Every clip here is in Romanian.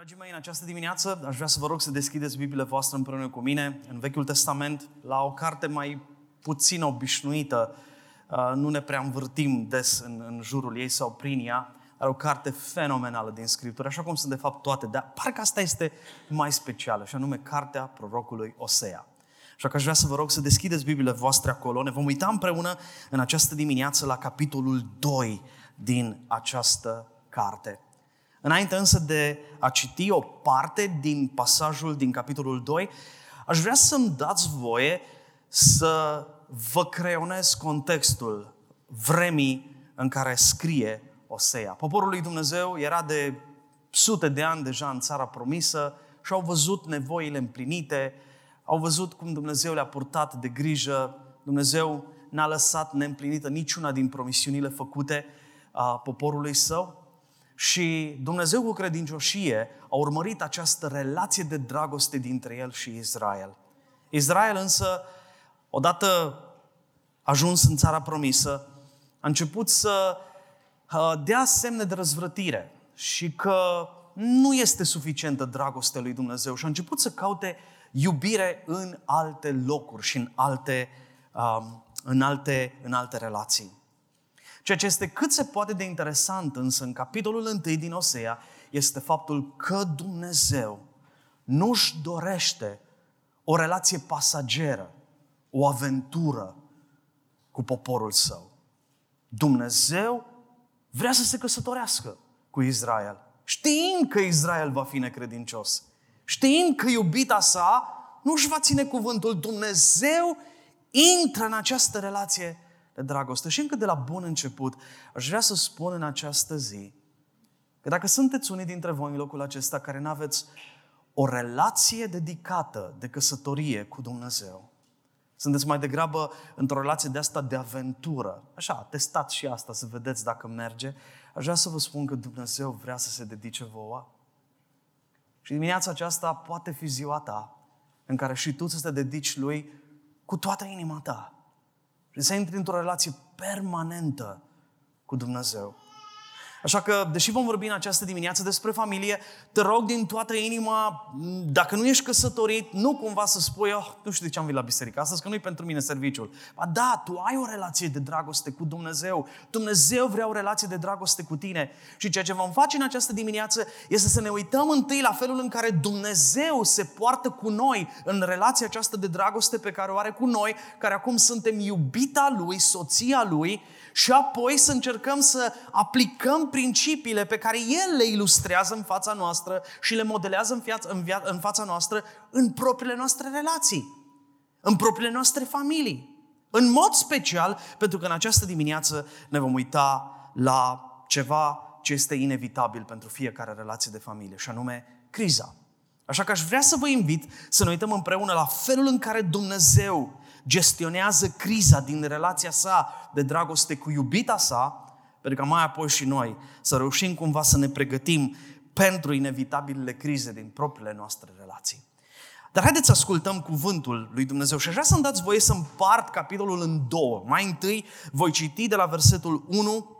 Dragii mei, în această dimineață aș vrea să vă rog să deschideți Bibliile voastre împreună cu mine în Vechiul Testament, la o carte mai puțin obișnuită. Uh, nu ne prea învârtim des în, în jurul ei sau prin ea, dar o carte fenomenală din Scriptură, așa cum sunt de fapt toate, dar parcă asta este mai specială, și anume Cartea Prorocului Osea. Așa că aș vrea să vă rog să deschideți Bibliile voastre acolo. Ne vom uita împreună în această dimineață la capitolul 2 din această carte. Înainte însă de a citi o parte din pasajul din capitolul 2, aș vrea să-mi dați voie să vă creionez contextul vremii în care scrie Osea. Poporul lui Dumnezeu era de sute de ani deja în țara promisă și au văzut nevoile împlinite, au văzut cum Dumnezeu le-a purtat de grijă, Dumnezeu n-a lăsat neîmplinită niciuna din promisiunile făcute a poporului său. Și Dumnezeu cu credincioșie a urmărit această relație de dragoste dintre el și Israel. Israel însă, odată ajuns în țara promisă, a început să uh, dea semne de răzvrătire și că nu este suficientă dragoste lui Dumnezeu și a început să caute iubire în alte locuri și în alte, um, în alte, în alte relații. Ceea ce este cât se poate de interesant însă în capitolul 1 din Osea este faptul că Dumnezeu nu își dorește o relație pasageră, o aventură cu poporul său. Dumnezeu vrea să se căsătorească cu Israel, știind că Israel va fi necredincios, știind că iubita sa nu își va ține cuvântul. Dumnezeu intră în această relație de dragoste. Și încă de la bun început, aș vrea să spun în această zi că dacă sunteți unii dintre voi în locul acesta care nu aveți o relație dedicată de căsătorie cu Dumnezeu, sunteți mai degrabă într-o relație de asta de aventură. Așa, testați și asta să vedeți dacă merge. Aș vrea să vă spun că Dumnezeu vrea să se dedice vouă. Și dimineața aceasta poate fi ziua ta în care și tu să te dedici Lui cu toată inima ta. Și să intri într-o relație permanentă cu Dumnezeu. Așa că, deși vom vorbi în această dimineață despre familie, te rog din toată inima, dacă nu ești căsătorit, nu cumva să spui, oh, nu știu de ce am venit la biserică astăzi, că nu-i pentru mine serviciul. Ba da, tu ai o relație de dragoste cu Dumnezeu. Dumnezeu vrea o relație de dragoste cu tine. Și ceea ce vom face în această dimineață este să ne uităm întâi la felul în care Dumnezeu se poartă cu noi în relația aceasta de dragoste pe care o are cu noi, care acum suntem iubita Lui, soția Lui, și apoi să încercăm să aplicăm principiile pe care El le ilustrează în fața noastră și le modelează în, viața, în, via, în fața noastră în propriile noastre relații, în propriile noastre familii. În mod special, pentru că în această dimineață ne vom uita la ceva ce este inevitabil pentru fiecare relație de familie, și anume criza. Așa că aș vrea să vă invit să ne uităm împreună la felul în care Dumnezeu gestionează criza din relația sa de dragoste cu iubita sa, pentru că mai apoi și noi să reușim cumva să ne pregătim pentru inevitabilele crize din propriile noastre relații. Dar haideți să ascultăm cuvântul lui Dumnezeu și aș vrea să-mi dați voie să împart capitolul în două. Mai întâi voi citi de la versetul 1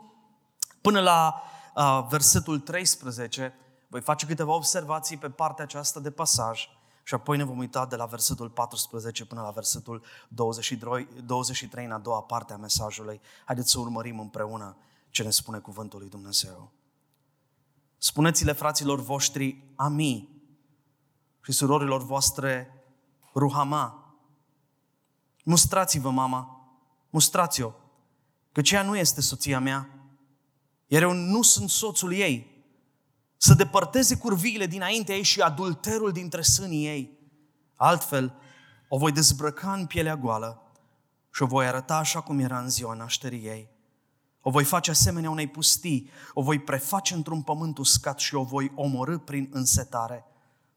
până la uh, versetul 13. Voi face câteva observații pe partea aceasta de pasaj și apoi ne vom uita de la versetul 14 până la versetul 23, 23 în a doua parte a mesajului. Haideți să urmărim împreună ce ne spune cuvântul lui Dumnezeu. Spuneți-le fraților voștri Ami și surorilor voastre Ruhama. Mustrați-vă, mama, mustrați-o, că ceea nu este soția mea, iar eu nu sunt soțul ei, să depărteze curviile dinaintea ei și adulterul dintre sânii ei. Altfel, o voi dezbrăca în pielea goală și o voi arăta așa cum era în ziua nașterii ei. O voi face asemenea unei pustii, o voi preface într-un pământ uscat și o voi omorâ prin însetare.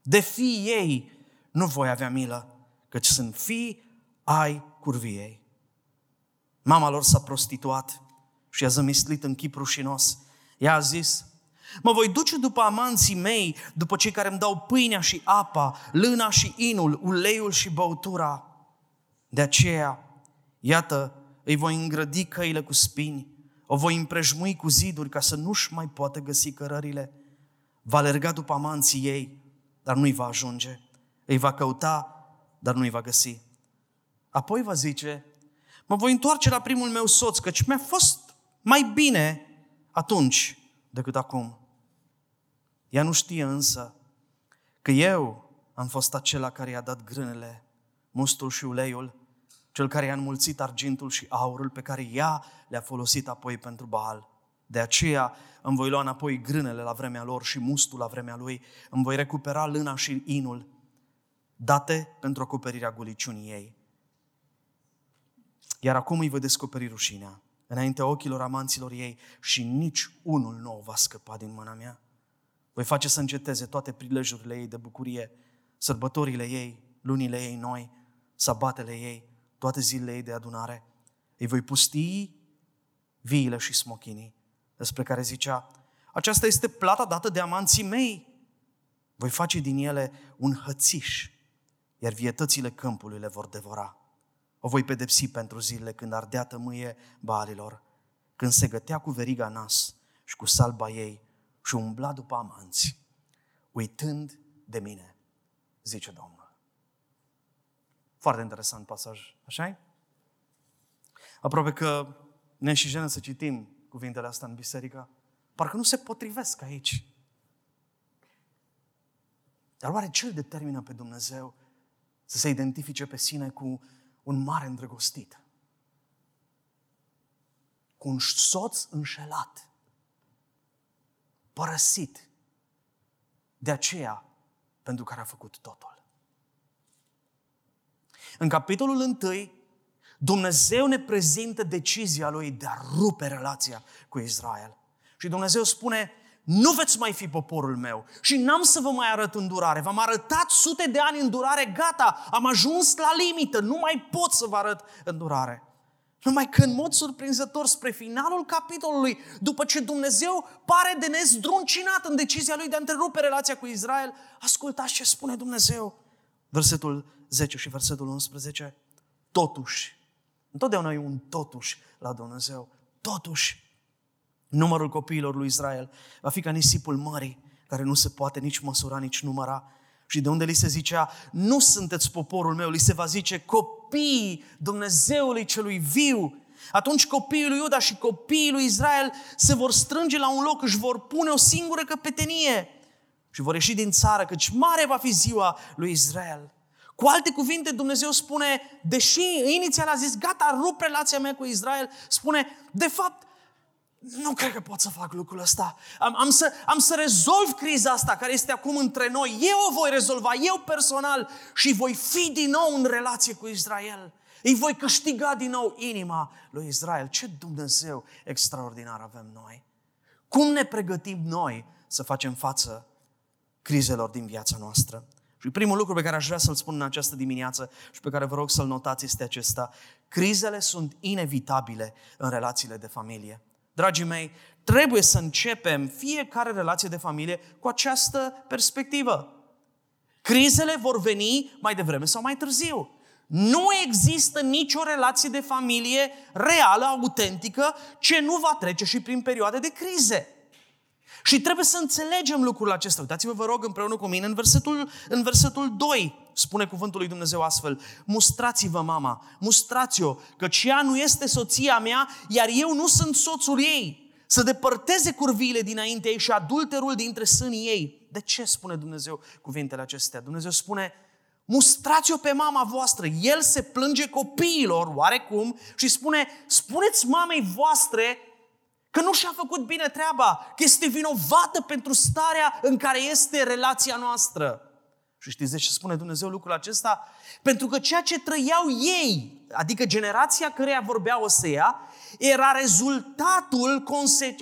De fii ei nu voi avea milă, căci sunt fii ai curviei. Mama lor s-a prostituat și a zămislit în chip rușinos. Ea a zis, Mă voi duce după amanții mei, după cei care îmi dau pâinea și apa, lâna și inul, uleiul și băutura. De aceea, iată, îi voi îngrădi căile cu spini, o voi împrejmui cu ziduri ca să nu-și mai poată găsi cărările. Va alerga după amanții ei, dar nu-i va ajunge. Îi va căuta, dar nu-i va găsi. Apoi va zice, mă voi întoarce la primul meu soț, căci mi-a fost mai bine atunci decât acum. Ea nu știe însă că eu am fost acela care i-a dat grânele, mustul și uleiul, cel care i-a înmulțit argintul și aurul pe care ea le-a folosit apoi pentru Baal. De aceea îmi voi lua înapoi grânele la vremea lor și mustul la vremea lui, îmi voi recupera lâna și inul, date pentru acoperirea goliciunii ei. Iar acum îi voi descoperi rușinea înaintea ochilor amanților ei și nici unul nu o va scăpa din mâna mea. Voi face să înceteze toate prilejurile ei de bucurie, sărbătorile ei, lunile ei noi, sabatele ei, toate zilele ei de adunare. Îi voi pustii viile și smochinii, despre care zicea, aceasta este plata dată de amanții mei. Voi face din ele un hățiș, iar vietățile câmpului le vor devora. O voi pedepsi pentru zilele când ardea tămâie balilor, când se gătea cu veriga nas și cu salba ei și umbla după amanți, uitând de mine, zice Domnul. Foarte interesant pasaj, așa Aproape că ne și jenă să citim cuvintele astea în biserică. Parcă nu se potrivesc aici. Dar oare ce îl determină pe Dumnezeu să se identifice pe sine cu un mare îndrăgostit, cu un soț înșelat, părăsit de aceea pentru care a făcut totul. În capitolul 1, Dumnezeu ne prezintă decizia lui de a rupe relația cu Israel. Și Dumnezeu spune, nu veți mai fi poporul meu și n-am să vă mai arăt îndurare. V-am arătat sute de ani îndurare, gata, am ajuns la limită, nu mai pot să vă arăt îndurare. Numai că în mod surprinzător, spre finalul capitolului, după ce Dumnezeu pare de nezdruncinat în decizia lui de a întrerupe relația cu Israel, ascultați ce spune Dumnezeu. Versetul 10 și versetul 11. Totuși, întotdeauna e un totuși la Dumnezeu. Totuși, Numărul copiilor lui Israel va fi ca nisipul mării, care nu se poate nici măsura, nici număra. Și de unde li se zicea, nu sunteți poporul meu, li se va zice copiii Dumnezeului celui viu. Atunci copiii lui Iuda și copiii lui Israel se vor strânge la un loc, își vor pune o singură căpetenie și vor ieși din țară, căci mare va fi ziua lui Israel. Cu alte cuvinte, Dumnezeu spune, deși inițial a zis, gata, rup relația mea cu Israel, spune, de fapt, nu cred că pot să fac lucrul ăsta. Am, am, să, am să rezolv criza asta care este acum între noi. Eu o voi rezolva, eu personal, și voi fi din nou în relație cu Israel. Îi voi câștiga din nou inima lui Israel. Ce Dumnezeu extraordinar avem noi. Cum ne pregătim noi să facem față crizelor din viața noastră? Și primul lucru pe care aș vrea să-l spun în această dimineață și pe care vă rog să-l notați este acesta. Crizele sunt inevitabile în relațiile de familie. Dragii mei, trebuie să începem fiecare relație de familie cu această perspectivă. Crizele vor veni mai devreme sau mai târziu. Nu există nicio relație de familie reală, autentică, ce nu va trece și prin perioade de crize. Și trebuie să înțelegem lucrul acesta. Uitați-vă, vă rog, împreună cu mine, în versetul, în versetul 2, spune cuvântul lui Dumnezeu astfel, mustrați-vă mama, mustrați-o, căci ea nu este soția mea, iar eu nu sunt soțul ei. Să depărteze curviile dinainte ei și adulterul dintre sânii ei. De ce spune Dumnezeu cuvintele acestea? Dumnezeu spune, mustrați-o pe mama voastră. El se plânge copiilor, oarecum, și spune, spuneți mamei voastre că nu și-a făcut bine treaba, că este vinovată pentru starea în care este relația noastră. Și știți de ce spune Dumnezeu lucrul acesta? Pentru că ceea ce trăiau ei, adică generația căreia vorbea Osea, era rezultatul,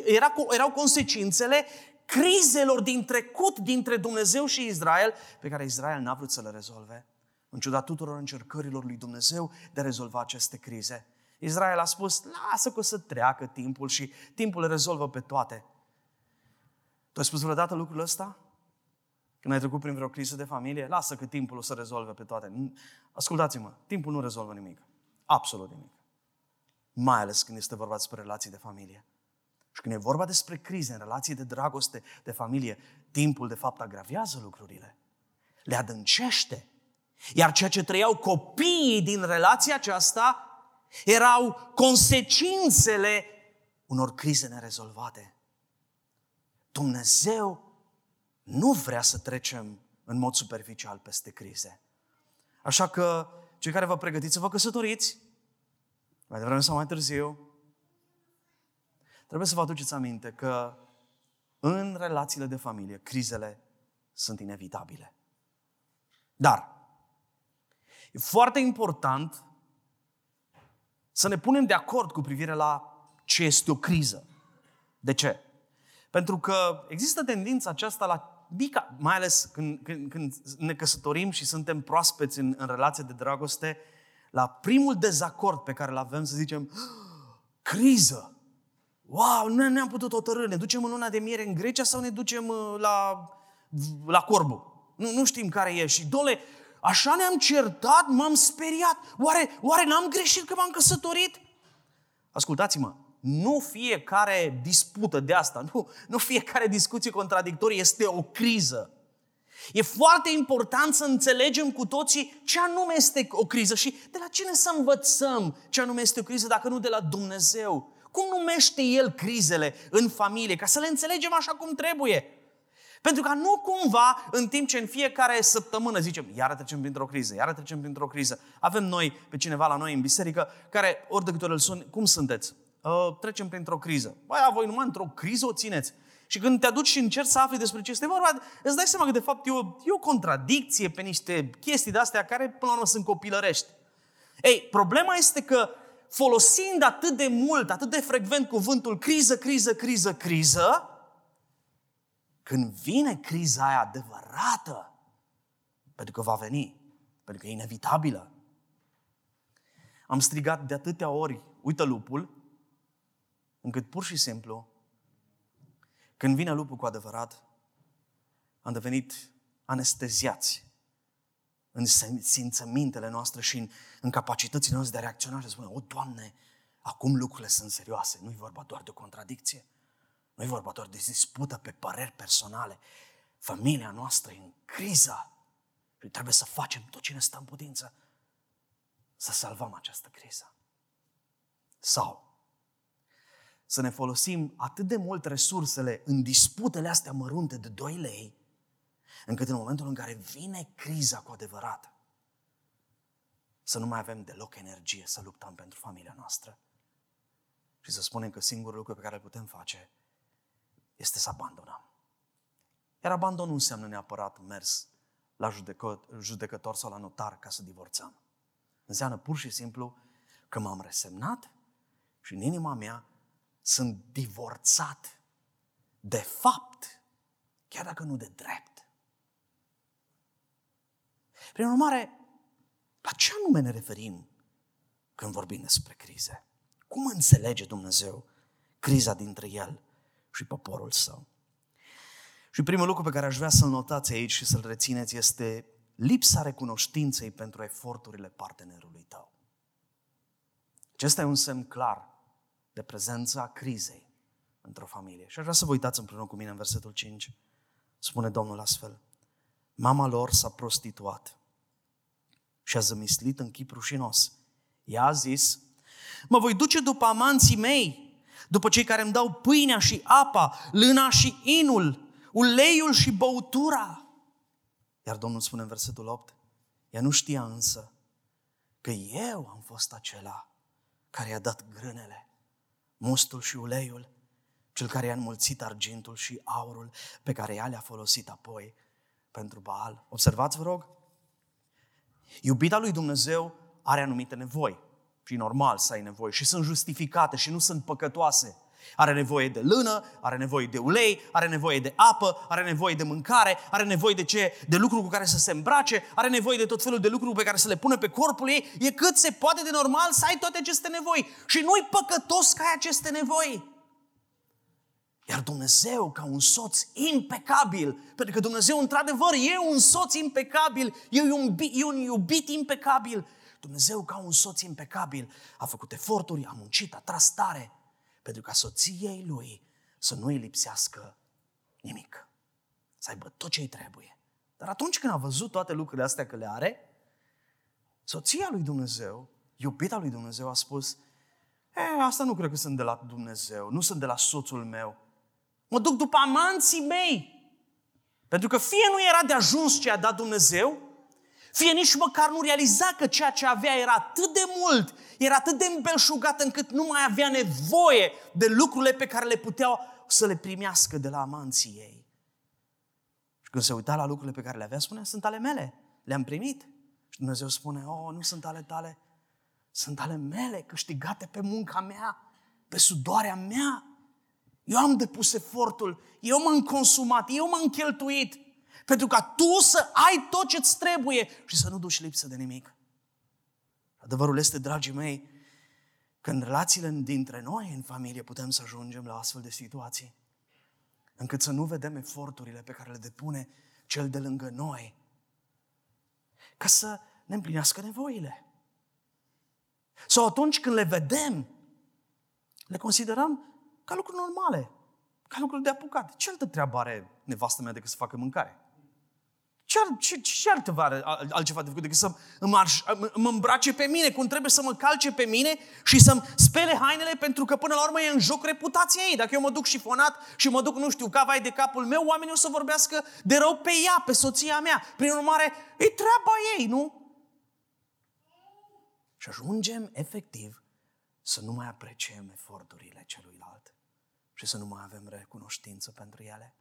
era, erau consecințele crizelor din trecut dintre Dumnezeu și Israel, pe care Israel n-a vrut să le rezolve. În ciuda tuturor încercărilor lui Dumnezeu de a rezolva aceste crize. Israel a spus, lasă că o să treacă timpul și timpul le rezolvă pe toate. Tu ai spus vreodată lucrul ăsta? Când ai trecut prin vreo criză de familie, lasă că timpul o să rezolve pe toate. Ascultați-mă, timpul nu rezolvă nimic. Absolut nimic. Mai ales când este vorba despre relații de familie. Și când e vorba despre crize în relații de dragoste, de familie, timpul de fapt agravează lucrurile, le adâncește. Iar ceea ce trăiau copiii din relația aceasta erau consecințele unor crize nerezolvate. Dumnezeu nu vrea să trecem în mod superficial peste crize. Așa că cei care vă pregătiți să vă căsătoriți, mai devreme sau mai târziu, trebuie să vă aduceți aminte că în relațiile de familie, crizele sunt inevitabile. Dar e foarte important să ne punem de acord cu privire la ce este o criză. De ce? Pentru că există tendința aceasta la mica, mai ales când, când, când ne căsătorim și suntem proaspeți în, în relație de dragoste, la primul dezacord pe care îl avem să zicem, criză, wow, nu ne-am putut hotărâ, ne ducem în luna de miere în Grecia sau ne ducem uh, la, la Corbu? Nu, nu știm care e și, dole, așa ne-am certat, m-am speriat, oare, oare n-am greșit că m-am căsătorit? Ascultați-mă, nu fiecare dispută de asta, nu, nu fiecare discuție contradictorie este o criză. E foarte important să înțelegem cu toții ce anume este o criză și de la cine să învățăm ce anume este o criză dacă nu de la Dumnezeu. Cum numește El crizele în familie, ca să le înțelegem așa cum trebuie. Pentru ca nu cumva, în timp ce în fiecare săptămână zicem, iară trecem printr-o criză, iară trecem printr-o criză, avem noi pe cineva la noi în biserică care ori de câte ori îl sun, cum sunteți? Uh, trecem printr-o criză. Băi, voi numai într-o criză o țineți. Și când te aduci și încerci să afli despre ce este vorba, îți dai seama că de fapt e o, e o contradicție pe niște chestii de-astea care până la urmă sunt copilărești. Ei, problema este că folosind atât de mult, atât de frecvent cuvântul criză, criză, criză, criză, când vine criza aia adevărată, pentru că va veni, pentru că e inevitabilă, am strigat de atâtea ori, uită lupul, încât pur și simplu, când vine lupul cu adevărat, am devenit anesteziați în simțămintele noastre și în, în capacitățile noastre de a reacționa și spune, o, Doamne, acum lucrurile sunt serioase, nu e vorba doar de o contradicție, nu e vorba doar de dispută pe păreri personale. Familia noastră e în criză și trebuie să facem tot ce ne stă în putință să salvăm această criză. Sau să ne folosim atât de mult resursele în disputele astea mărunte de 2 lei, încât în momentul în care vine criza cu adevărat, să nu mai avem deloc energie să luptăm pentru familia noastră și să spunem că singurul lucru pe care îl putem face este să abandonăm. Iar abandonul nu înseamnă neapărat mers la judecător sau la notar ca să divorțăm. Înseamnă pur și simplu că m-am resemnat și în inima mea sunt divorțat de fapt, chiar dacă nu de drept. Prin urmare, la ce anume ne referim când vorbim despre crize? Cum înțelege Dumnezeu criza dintre El și poporul său? Și primul lucru pe care aș vrea să-l notați aici și să-l rețineți este lipsa recunoștinței pentru eforturile partenerului tău. Acesta e un semn clar de prezența crizei într-o familie. Și aș vrea să vă uitați împreună cu mine în versetul 5. Spune Domnul astfel. Mama lor s-a prostituat și a zămislit în chip rușinos. Ea a zis, mă voi duce după amanții mei, după cei care îmi dau pâinea și apa, lâna și inul, uleiul și băutura. Iar Domnul spune în versetul 8, ea nu știa însă că eu am fost acela care i-a dat grânele mustul și uleiul, cel care i-a înmulțit argintul și aurul pe care ea le-a folosit apoi pentru Baal. Observați, vă rog, iubita lui Dumnezeu are anumite nevoi și normal să ai nevoi și sunt justificate și nu sunt păcătoase. Are nevoie de lână, are nevoie de ulei, are nevoie de apă, are nevoie de mâncare, are nevoie de, ce, de lucruri cu care să se îmbrace, are nevoie de tot felul de lucruri pe care să le pună pe corpul ei. E cât se poate de normal să ai toate aceste nevoi. Și nu-i păcătos că ai aceste nevoi. Iar Dumnezeu, ca un soț impecabil, pentru că Dumnezeu, într-adevăr, e un soț impecabil, e un, e un iubit impecabil. Dumnezeu, ca un soț impecabil, a făcut eforturi, a muncit, a tras tare pentru ca soției lui să nu îi lipsească nimic. să aibă tot ce îi trebuie. Dar atunci când a văzut toate lucrurile astea că le are, soția lui Dumnezeu, iubita lui Dumnezeu, a spus, e, asta nu cred că sunt de la Dumnezeu, nu sunt de la soțul meu. Mă duc după amanții mei. Pentru că fie nu era de ajuns ce a dat Dumnezeu, fie nici măcar nu realiza că ceea ce avea era atât de mult, era atât de îmbelșugat încât nu mai avea nevoie de lucrurile pe care le puteau să le primească de la amanții ei. Și când se uita la lucrurile pe care le avea, spunea, sunt ale mele, le-am primit. Și Dumnezeu spune, oh, nu sunt ale tale, sunt ale mele, câștigate pe munca mea, pe sudoarea mea. Eu am depus efortul, eu m-am consumat, eu m-am cheltuit pentru ca tu să ai tot ce-ți trebuie și să nu duci lipsă de nimic. Adevărul este, dragii mei, că în relațiile dintre noi, în familie, putem să ajungem la astfel de situații. Încât să nu vedem eforturile pe care le depune cel de lângă noi. Ca să ne împlinească nevoile. Sau atunci când le vedem, le considerăm ca lucruri normale, ca lucruri de apucat. Ce altă treabă are nevastă mea decât să facă mâncare? Ce, ce, ce altceva are altceva de făcut decât să mă, mă îmbrace pe mine, cum trebuie să mă calce pe mine și să-mi spele hainele pentru că până la urmă e în joc reputația ei. Dacă eu mă duc șifonat și mă duc, nu știu, cavai de capul meu, oamenii o să vorbească de rău pe ea, pe soția mea. Prin urmare, e treaba ei, nu? Și ajungem efectiv să nu mai apreciem eforturile celuilalt și să nu mai avem recunoștință pentru ele.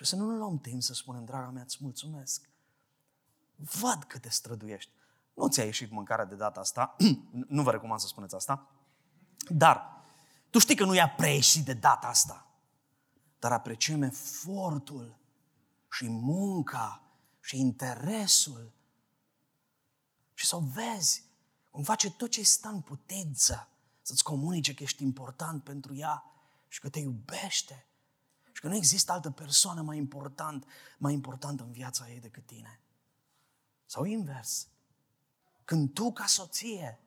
Și să nu ne luăm timp să spunem, draga mea, îți mulțumesc. Văd cât te străduiești. Nu ți-a ieșit mâncarea de data asta, nu vă recomand să spuneți asta, dar tu știi că nu i-a preieșit de data asta. Dar apreciem efortul și munca și interesul. Și să o vezi cum face tot ce stă în putință să-ți comunice că ești important pentru ea și că te iubește și că nu există altă persoană mai important, mai importantă în viața ei decât tine. Sau invers. Când tu, ca soție,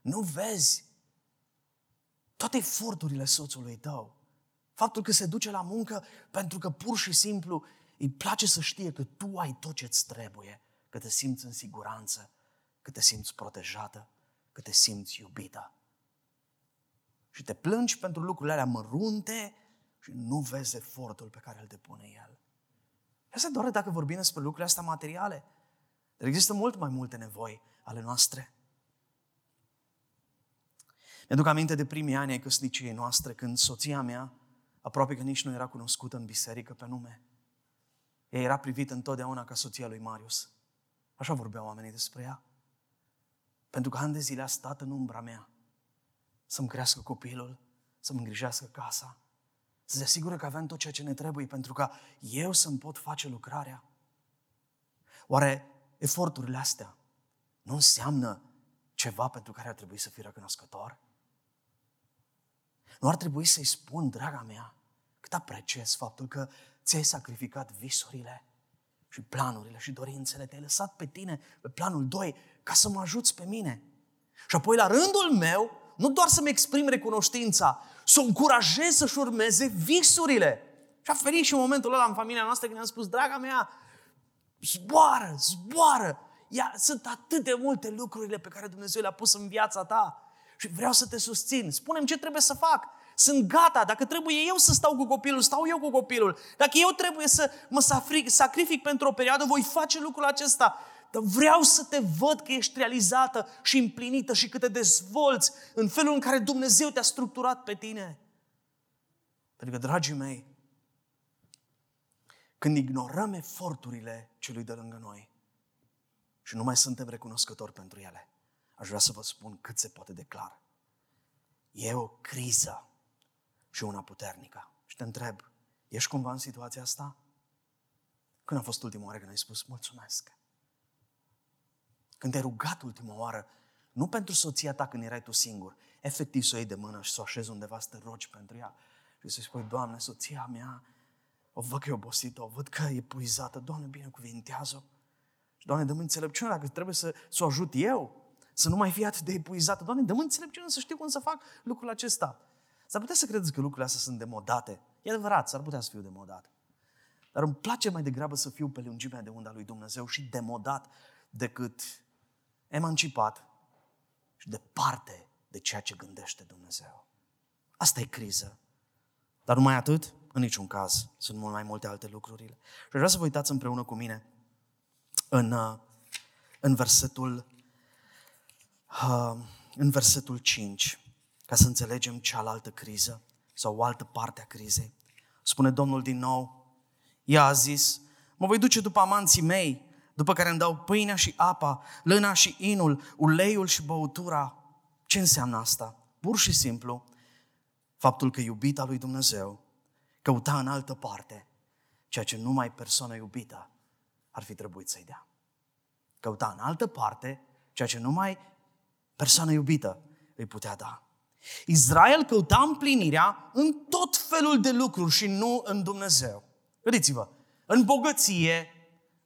nu vezi toate eforturile soțului tău, faptul că se duce la muncă pentru că pur și simplu îi place să știe că tu ai tot ce-ți trebuie, că te simți în siguranță, că te simți protejată, că te simți iubită. Și te plângi pentru lucrurile alea mărunte și nu vezi efortul pe care îl depune El. Asta doar dacă vorbim despre lucrurile astea materiale. Dar există mult mai multe nevoi ale noastre. Mi-aduc aminte de primii ani ai căsniciei noastre, când soția mea aproape că nici nu era cunoscută în biserică pe nume. Ea era privită întotdeauna ca soția lui Marius. Așa vorbeau oamenii despre ea. Pentru că ani de zile a stat în umbra mea să-mi crească copilul, să-mi îngrijească casa, să se asigură că avem tot ceea ce ne trebuie pentru ca eu să-mi pot face lucrarea. Oare eforturile astea nu înseamnă ceva pentru care ar trebui să fii recunoscător? Nu ar trebui să-i spun, draga mea, cât apreciez faptul că ți-ai sacrificat visurile și planurile și dorințele, te-ai lăsat pe tine, pe planul 2, ca să mă ajuți pe mine. Și apoi, la rândul meu, nu doar să-mi exprim recunoștința, să o încurajez să-și urmeze visurile. Și a ferit și în momentul ăla în familia noastră când am spus, draga mea, zboară, zboară. Ia, sunt atât de multe lucrurile pe care Dumnezeu le-a pus în viața ta și vreau să te susțin. Spune-mi ce trebuie să fac. Sunt gata. Dacă trebuie eu să stau cu copilul, stau eu cu copilul. Dacă eu trebuie să mă sacrific pentru o perioadă, voi face lucrul acesta. Dar vreau să te văd că ești realizată și împlinită și că te dezvolți în felul în care Dumnezeu te-a structurat pe tine. Pentru că, dragii mei, când ignorăm eforturile celui de lângă noi și nu mai suntem recunoscători pentru ele, aș vrea să vă spun cât se poate declara. E o criză și una puternică. Și te întreb, ești cumva în situația asta? Când a fost ultima oară când ai spus mulțumesc? Când te-ai rugat ultima oară, nu pentru soția ta când erai tu singur, efectiv să o iei de mână și să o așezi undeva să te rogi pentru ea și să-i spui, Doamne, soția mea, o văd că e obosită, o văd că e puizată, Doamne, binecuvintează-o. Și Doamne, dă-mi înțelepciune dacă trebuie să, să o ajut eu, să nu mai fie atât de epuizată. Doamne, dă-mi înțelepciune să știu cum să fac lucrul acesta. S-ar putea să credeți că lucrurile astea sunt demodate. E adevărat, s-ar putea să fiu demodat. Dar îmi place mai degrabă să fiu pe lungimea de unda lui Dumnezeu și demodat decât emancipat și departe de ceea ce gândește Dumnezeu. Asta e criză. Dar numai atât, în niciun caz, sunt mult mai multe alte lucrurile. Și vreau să vă uitați împreună cu mine în, uh, în versetul uh, în versetul 5, ca să înțelegem cealaltă criză sau o altă parte a crizei. Spune Domnul din nou, ea a zis, mă voi duce după amanții mei, după care îmi dau pâinea și apa, lâna și inul, uleiul și băutura. Ce înseamnă asta? Pur și simplu, faptul că iubita lui Dumnezeu căuta în altă parte ceea ce numai persoana iubită ar fi trebuit să-i dea. Căuta în altă parte ceea ce numai persoana iubită îi putea da. Israel căuta împlinirea în tot felul de lucruri și nu în Dumnezeu. Gândiți-vă, în bogăție,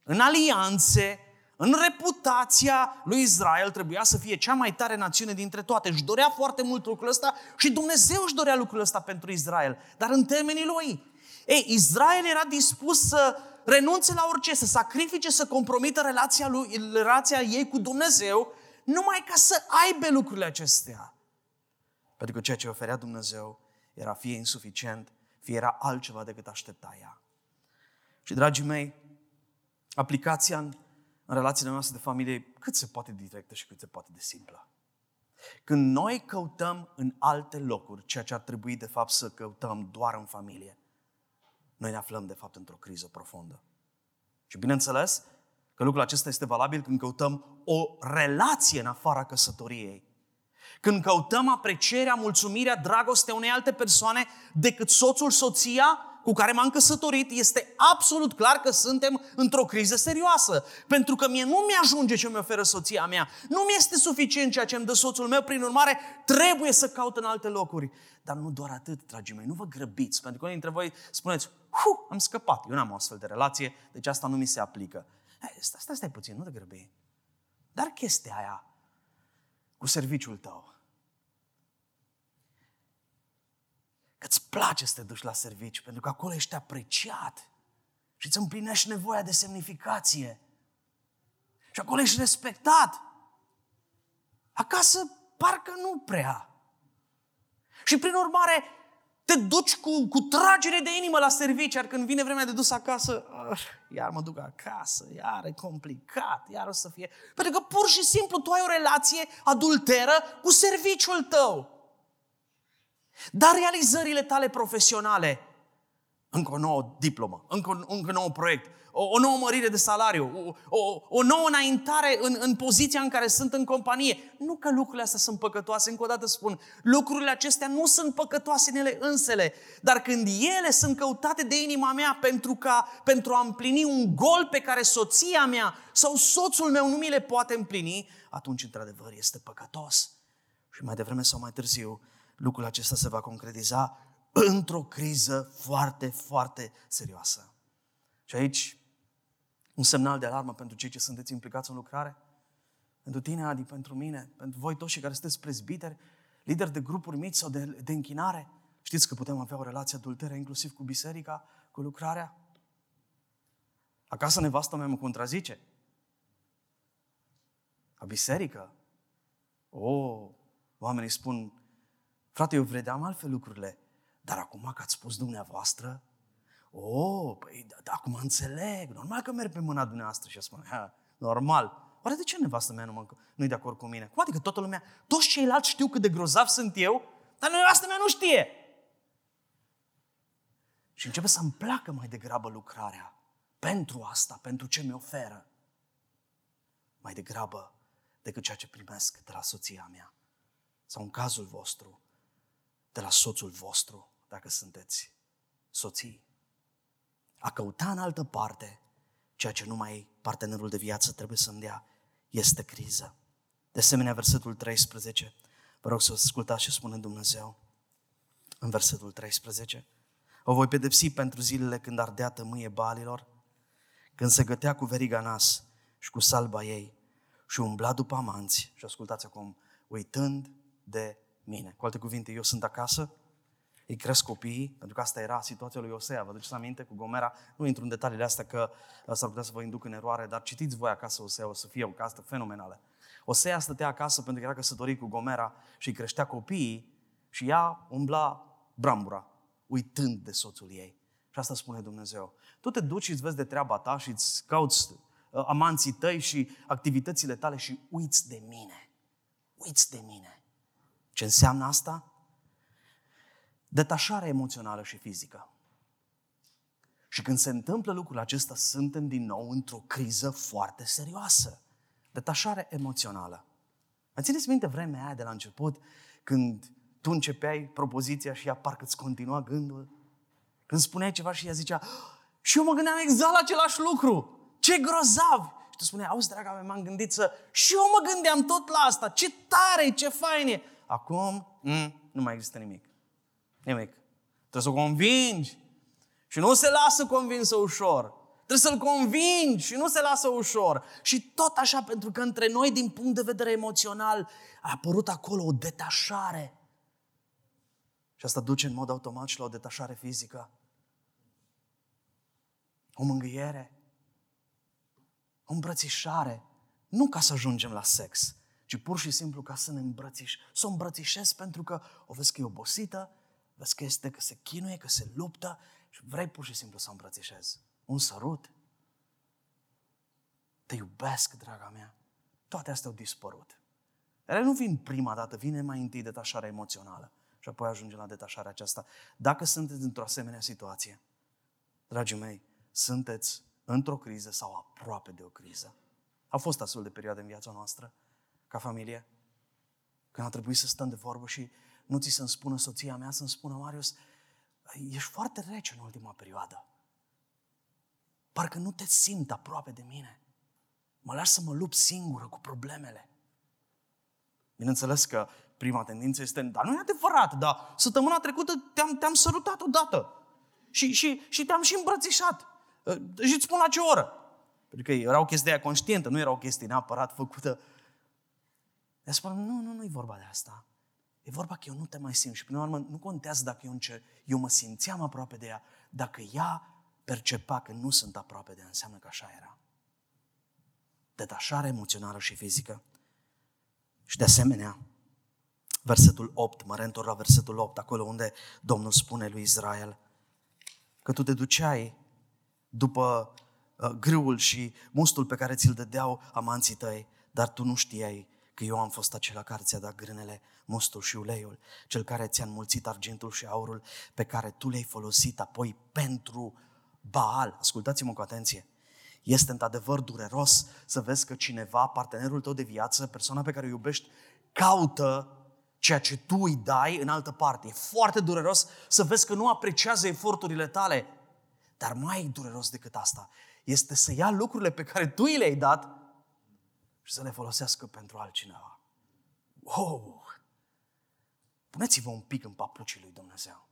în alianțe, în reputația lui Israel trebuia să fie cea mai tare națiune dintre toate. Își dorea foarte mult lucrul ăsta și Dumnezeu își dorea lucrul ăsta pentru Israel. Dar în termenii lui. Ei, Israel era dispus să renunțe la orice, să sacrifice, să compromită relația, lui, relația ei cu Dumnezeu, numai ca să aibă lucrurile acestea. Pentru că ceea ce oferea Dumnezeu era fie insuficient, fie era altceva decât aștepta ea. Și, dragii mei, aplicația în, în relațiile noastre de familie cât se poate directă și cât se poate de simplă. Când noi căutăm în alte locuri ceea ce ar trebui de fapt să căutăm doar în familie, noi ne aflăm de fapt într-o criză profundă. Și bineînțeles că lucrul acesta este valabil când căutăm o relație în afara căsătoriei. Când căutăm aprecierea, mulțumirea, dragostea unei alte persoane decât soțul, soția cu care m-am căsătorit, este absolut clar că suntem într-o criză serioasă. Pentru că mie nu mi-ajunge ce mi oferă soția mea. Nu mi este suficient ceea ce îmi dă soțul meu, prin urmare trebuie să caut în alte locuri. Dar nu doar atât, dragii mei, nu vă grăbiți, pentru că unii dintre voi spuneți, Hu, am scăpat, eu n-am o astfel de relație, deci asta nu mi se aplică. Hai, stai, stai, stai puțin, nu te grăbi. Dar chestia aia cu serviciul tău, că îți place să te duci la serviciu, pentru că acolo ești apreciat și îți împlinești nevoia de semnificație. Și acolo ești respectat. Acasă parcă nu prea. Și prin urmare, te duci cu, cu tragere de inimă la serviciu, iar când vine vremea de dus acasă, uh, iar mă duc acasă, iar e complicat, iar o să fie... Pentru că pur și simplu tu ai o relație adulteră cu serviciul tău. Dar realizările tale profesionale, încă o nouă diplomă, încă, încă un nou proiect, o, o nouă mărire de salariu, o, o, o nouă înaintare în, în poziția în care sunt în companie. Nu că lucrurile astea sunt păcătoase, încă o dată spun, lucrurile acestea nu sunt păcătoase în ele însele, dar când ele sunt căutate de inima mea pentru, ca, pentru a împlini un gol pe care soția mea sau soțul meu nu mi le poate împlini, atunci într-adevăr este păcătos. Și mai devreme sau mai târziu, lucrul acesta se va concretiza într-o criză foarte, foarte serioasă. Și aici, un semnal de alarmă pentru cei ce sunteți implicați în lucrare, pentru tine, Adi, pentru mine, pentru voi toți care sunteți prezbiteri, lideri de grupuri mici sau de, de închinare, știți că putem avea o relație adulteră inclusiv cu biserica, cu lucrarea? Acasă nevastă mea mă contrazice. La biserică? O, oh, oamenii spun, frate, eu vedeam altfel lucrurile, dar acum că ați spus dumneavoastră, Oh, păi da, da, acum înțeleg. Normal că merg pe mâna dumneavoastră și spune, ha, normal. Oare de ce nevastă mea nu, mă, nu-i de acord cu mine? Cum adică toată lumea, toți ceilalți știu cât de grozav sunt eu, dar nevastă mea nu știe. Și începe să-mi placă mai degrabă lucrarea pentru asta, pentru ce mi oferă. Mai degrabă decât ceea ce primesc de la soția mea. Sau în cazul vostru, de la soțul vostru, dacă sunteți soții a căuta în altă parte ceea ce numai partenerul de viață trebuie să-mi dea, este criză. De asemenea, versetul 13, vă rog să ascultați ce spune Dumnezeu în versetul 13. O voi pedepsi pentru zilele când ardea tămâie balilor, când se gătea cu veriga nas și cu salba ei și umbla după amanți. Și ascultați acum, uitând de mine. Cu alte cuvinte, eu sunt acasă îi cresc copiii, pentru că asta era situația lui Osea. Vă duceți aminte cu Gomera? Nu intru în detaliile astea că uh, s-ar putea să vă induc în eroare, dar citiți voi acasă Osea, o să fie o castă fenomenală. Osea stătea acasă pentru că era căsătorit cu Gomera și îi creștea copiii și ea umbla brambura, uitând de soțul ei. Și asta spune Dumnezeu. Tu te duci și îți vezi de treaba ta și îți cauți uh, amanții tăi și activitățile tale și uiți de mine. Uiți de mine. Ce înseamnă asta? Detașare emoțională și fizică. Și când se întâmplă lucrul acesta, suntem din nou într-o criză foarte serioasă. Detașare emoțională. Mai țineți minte vremea aia de la început, când tu începeai propoziția și ea parcă îți continua gândul? Când spuneai ceva și ea zicea, și eu mă gândeam exact la același lucru. Ce grozav! Și tu spuneai, auzi, draga mea, m-am gândit să... Și eu mă gândeam tot la asta. Ce tare ce fain e! Acum, mm, nu mai există nimic. Nimic. Trebuie să o convingi. Și nu se lasă convinsă ușor. Trebuie să-l convingi și nu se lasă ușor. Și tot așa, pentru că între noi, din punct de vedere emoțional, a apărut acolo o detașare. Și asta duce în mod automat și la o detașare fizică. O mângâiere. O îmbrățișare. Nu ca să ajungem la sex, ci pur și simplu ca să ne îmbrățiș. Să o îmbrățișez pentru că o vezi că e obosită, vezi că este, că se chinuie, că se luptă și vrei pur și simplu să o îmbrățișezi. Un sărut. Te iubesc, draga mea. Toate astea au dispărut. Ele nu vin prima dată, vine mai întâi detașarea emoțională și apoi ajunge la detașarea aceasta. Dacă sunteți într-o asemenea situație, dragii mei, sunteți într-o criză sau aproape de o criză. Au fost astfel de perioade în viața noastră, ca familie, când a trebuit să stăm de vorbă și nu ți să-mi spună soția mea, să-mi spună Marius, ești foarte rece în ultima perioadă. Parcă nu te simt aproape de mine. Mă lași să mă lupt singură cu problemele. Bineînțeles că prima tendință este, dar nu e adevărat, dar săptămâna trecută te-am, te-am sărutat odată și, și, și te-am și îmbrățișat. Uh, și îți spun la ce oră. Pentru că era o chestie conștientă, nu era o chestie neapărat făcută. Ea spun, nu, nu, nu e vorba de asta. E vorba că eu nu te mai simt și până la urmă nu contează dacă eu, înce- eu mă simțeam aproape de ea, dacă ea percepa că nu sunt aproape de ea, înseamnă că așa era. Detașare emoțională și fizică. Și de asemenea, versetul 8, mă reîntorc la versetul 8, acolo unde Domnul spune lui Israel că tu te duceai după uh, grâul și mustul pe care ți-l dădeau amanții tăi, dar tu nu știai că eu am fost acela care ți-a dat grânele, mustul și uleiul, cel care ți-a înmulțit argintul și aurul pe care tu le-ai folosit apoi pentru Baal. Ascultați-mă cu atenție. Este într-adevăr dureros să vezi că cineva, partenerul tău de viață, persoana pe care o iubești, caută ceea ce tu îi dai în altă parte. E foarte dureros să vezi că nu apreciază eforturile tale. Dar mai dureros decât asta este să ia lucrurile pe care tu îi le-ai dat și să le folosească pentru altcineva. Wow! Puneți-vă un pic în papucii lui Dumnezeu.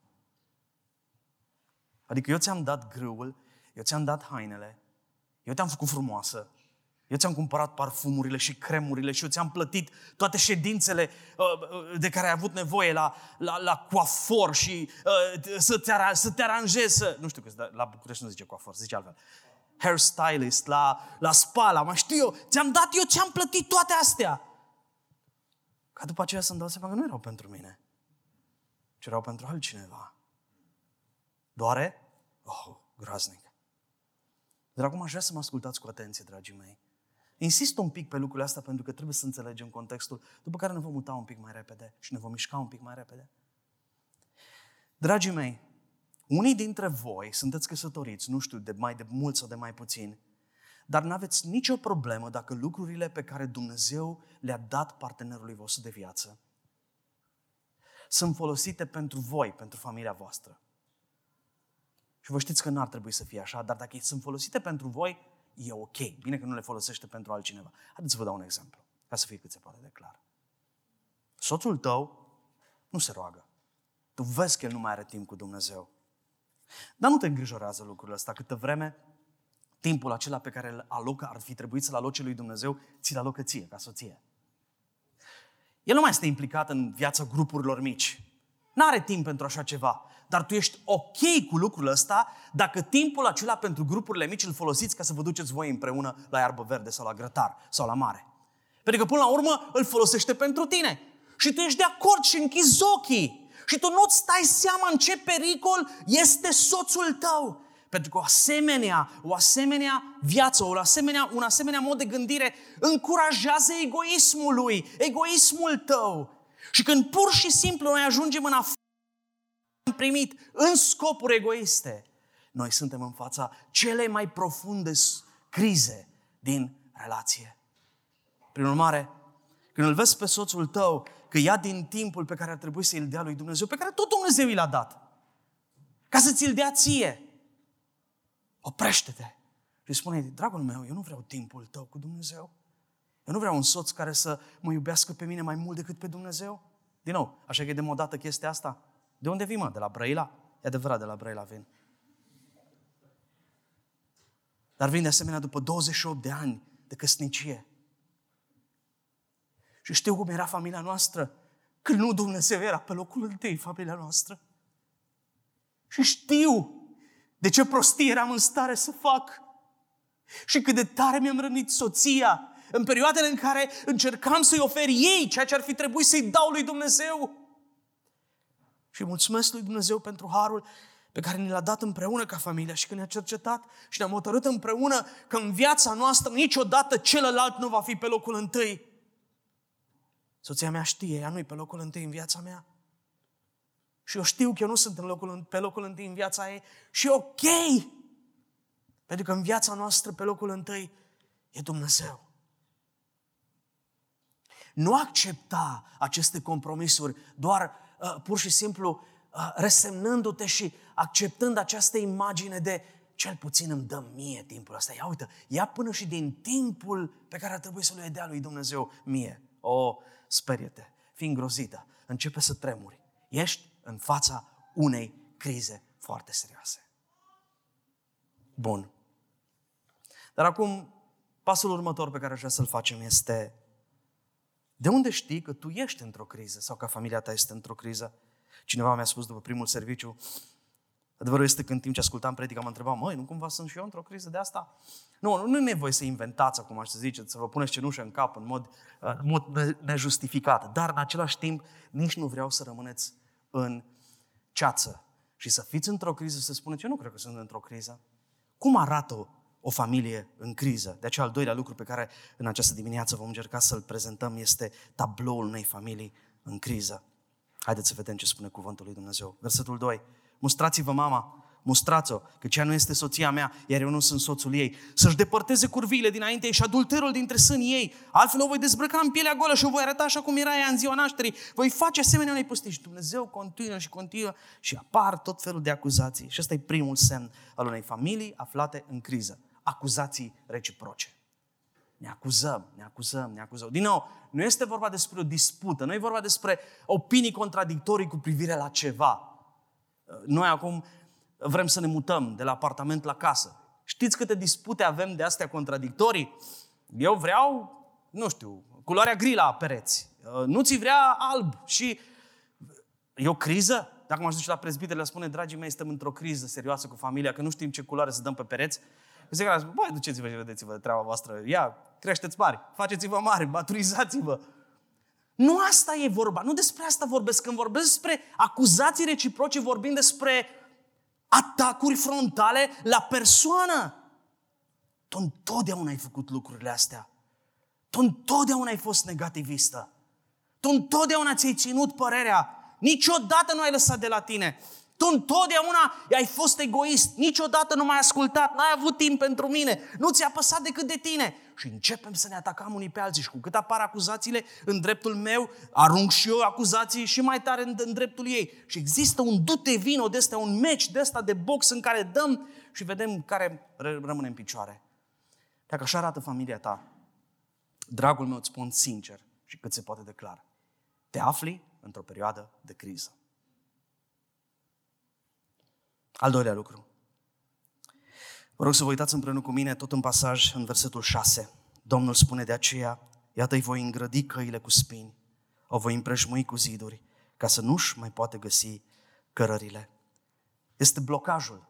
Adică eu ți-am dat grâul, eu ți-am dat hainele, eu te-am făcut frumoasă, eu ți-am cumpărat parfumurile și cremurile și eu ți-am plătit toate ședințele uh, uh, de care ai avut nevoie la, la, la coafor și uh, să, te ara- să te aranjezi, să... Nu știu că la București nu zice coafor, zice altfel. Hairstylist, la, la spa, la mai știu eu. Ți-am dat eu, ți-am plătit toate astea. Ca după aceea să-mi dau seama că nu erau pentru mine, ci erau pentru altcineva. Doare? Oh, groaznic. Dar acum aș vrea să mă ascultați cu atenție, dragii mei. Insist un pic pe lucrurile astea pentru că trebuie să înțelegem contextul, după care ne vom muta un pic mai repede și ne vom mișca un pic mai repede. Dragii mei, unii dintre voi sunteți căsătoriți, nu știu, de mai de mult sau de mai puțin, dar nu aveți nicio problemă dacă lucrurile pe care Dumnezeu le-a dat partenerului vostru de viață sunt folosite pentru voi, pentru familia voastră. Și vă știți că n-ar trebui să fie așa, dar dacă sunt folosite pentru voi, e ok. Bine că nu le folosește pentru altcineva. Haideți să vă dau un exemplu, ca să fie cât se poate de clar. Soțul tău nu se roagă. Tu vezi că el nu mai are timp cu Dumnezeu. Dar nu te îngrijorează lucrurile astea. Câtă vreme timpul acela pe care îl alocă, ar fi trebuit să-l aloce lui Dumnezeu, ți-l alocă ție, ca soție. El nu mai este implicat în viața grupurilor mici. N-are timp pentru așa ceva. Dar tu ești ok cu lucrul ăsta dacă timpul acela pentru grupurile mici îl folosiți ca să vă duceți voi împreună la iarbă verde sau la grătar sau la mare. Pentru că până la urmă îl folosește pentru tine. Și tu ești de acord și închizi ochii. Și tu nu-ți stai seama în ce pericol este soțul tău. Pentru că o asemenea, o asemenea viață, o asemenea, un asemenea mod de gândire încurajează egoismul lui, egoismul tău. Și când pur și simplu noi ajungem în afară, primit în scopuri egoiste, noi suntem în fața cele mai profunde crize din relație. Prin urmare, când îl vezi pe soțul tău că ia din timpul pe care ar trebui să îl dea lui Dumnezeu, pe care tot Dumnezeu i l-a dat, ca să ți-l dea ție, oprește-te și spune dragul meu, eu nu vreau timpul tău cu Dumnezeu. Eu nu vreau un soț care să mă iubească pe mine mai mult decât pe Dumnezeu. Din nou, așa că e demodată chestia asta. De unde vii, mă? De la Brăila? E adevărat, de la Brăila vin. Dar vin de asemenea după 28 de ani de căsnicie. Și știu cum era familia noastră când nu Dumnezeu era pe locul întâi familia noastră. Și știu de ce prostie eram în stare să fac. Și cât de tare mi-am rănit soția în perioadele în care încercam să-i ofer ei ceea ce ar fi trebuit să-i dau lui Dumnezeu. Și mulțumesc lui Dumnezeu pentru harul pe care ne l-a dat împreună ca familie și că ne-a cercetat și ne-am hotărât împreună că în viața noastră niciodată celălalt nu va fi pe locul întâi. Soția mea știe, ea nu-i pe locul întâi în viața mea. Și eu știu că eu nu sunt în locul, pe locul întâi în viața ei și e ok. Pentru că în viața noastră pe locul întâi e Dumnezeu. Nu accepta aceste compromisuri doar uh, pur și simplu uh, resemnându-te și acceptând această imagine de cel puțin îmi dă mie timpul ăsta. Ia uite, ia până și din timpul pe care ar trebui să-l dea lui Dumnezeu mie. O, sperie-te, fii îngrozită, începe să tremuri. Ești în fața unei crize foarte serioase. Bun. Dar acum, pasul următor pe care aș vrea să-l facem este de unde știi că tu ești într-o criză sau că familia ta este într-o criză? Cineva mi-a spus după primul serviciu, adevărul este că în timp ce ascultam predica mă întrebam, măi, nu cumva sunt și eu într-o criză de asta? Nu, nu e nevoie să inventați acum, aș să ziceți, să vă puneți cenușă în cap în mod, în mod nejustificat, dar în același timp nici nu vreau să rămâneți în ceață și să fiți într-o criză, să spuneți, eu nu cred că sunt într-o criză. Cum arată o familie în criză? De aceea al doilea lucru pe care în această dimineață vom încerca să-l prezentăm este tabloul unei familii în criză. Haideți să vedem ce spune cuvântul lui Dumnezeu. Versetul 2. Mustrați-vă mama mustrați-o, că cea nu este soția mea, iar eu nu sunt soțul ei. Să-și depărteze curviile dinainte ei și adulterul dintre sânii ei. Altfel o voi dezbrăca în pielea goală și o voi arăta așa cum era ea în ziua nașterii. Voi face asemenea unei pustii. Și Dumnezeu continuă și continuă și apar tot felul de acuzații. Și ăsta e primul semn al unei familii aflate în criză. Acuzații reciproce. Ne acuzăm, ne acuzăm, ne acuzăm. Din nou, nu este vorba despre o dispută, nu e vorba despre opinii contradictorii cu privire la ceva. Noi acum vrem să ne mutăm de la apartament la casă. Știți câte dispute avem de astea contradictorii? Eu vreau, nu știu, culoarea gri la pereți. Uh, nu ți vrea alb și e o criză? Dacă m-aș duce la prezbitere, le spune, dragii mei, suntem într-o criză serioasă cu familia, că nu știm ce culoare să dăm pe pereți. Zic, băi, duceți-vă și vedeți-vă de treaba voastră. Ia, creșteți mari, faceți-vă mari, maturizați-vă. Nu asta e vorba, nu despre asta vorbesc. Când vorbesc despre acuzații reciproce, vorbim despre atacuri frontale la persoană. Tu întotdeauna ai făcut lucrurile astea. Tu întotdeauna ai fost negativistă. Tu întotdeauna ți-ai ținut părerea. Niciodată nu ai lăsat de la tine. Tu întotdeauna ai fost egoist, niciodată nu m-ai ascultat, n-ai avut timp pentru mine, nu ți-a păsat decât de tine. Și începem să ne atacăm unii pe alții și cu cât apar acuzațiile în dreptul meu, arunc și eu acuzații și mai tare în, în dreptul ei. Și există un dute vino de ăsta, un meci de ăsta de box în care dăm și vedem care rămâne în picioare. Dacă așa arată familia ta, dragul meu, îți spun sincer și cât se poate declara, te afli într-o perioadă de criză. Al doilea lucru. Vă rog să vă uitați împreună cu mine tot în pasaj, în versetul 6. Domnul spune de aceea, iată îi voi îngrădi căile cu spini, o voi împrejmui cu ziduri, ca să nu-și mai poată găsi cărările. Este blocajul.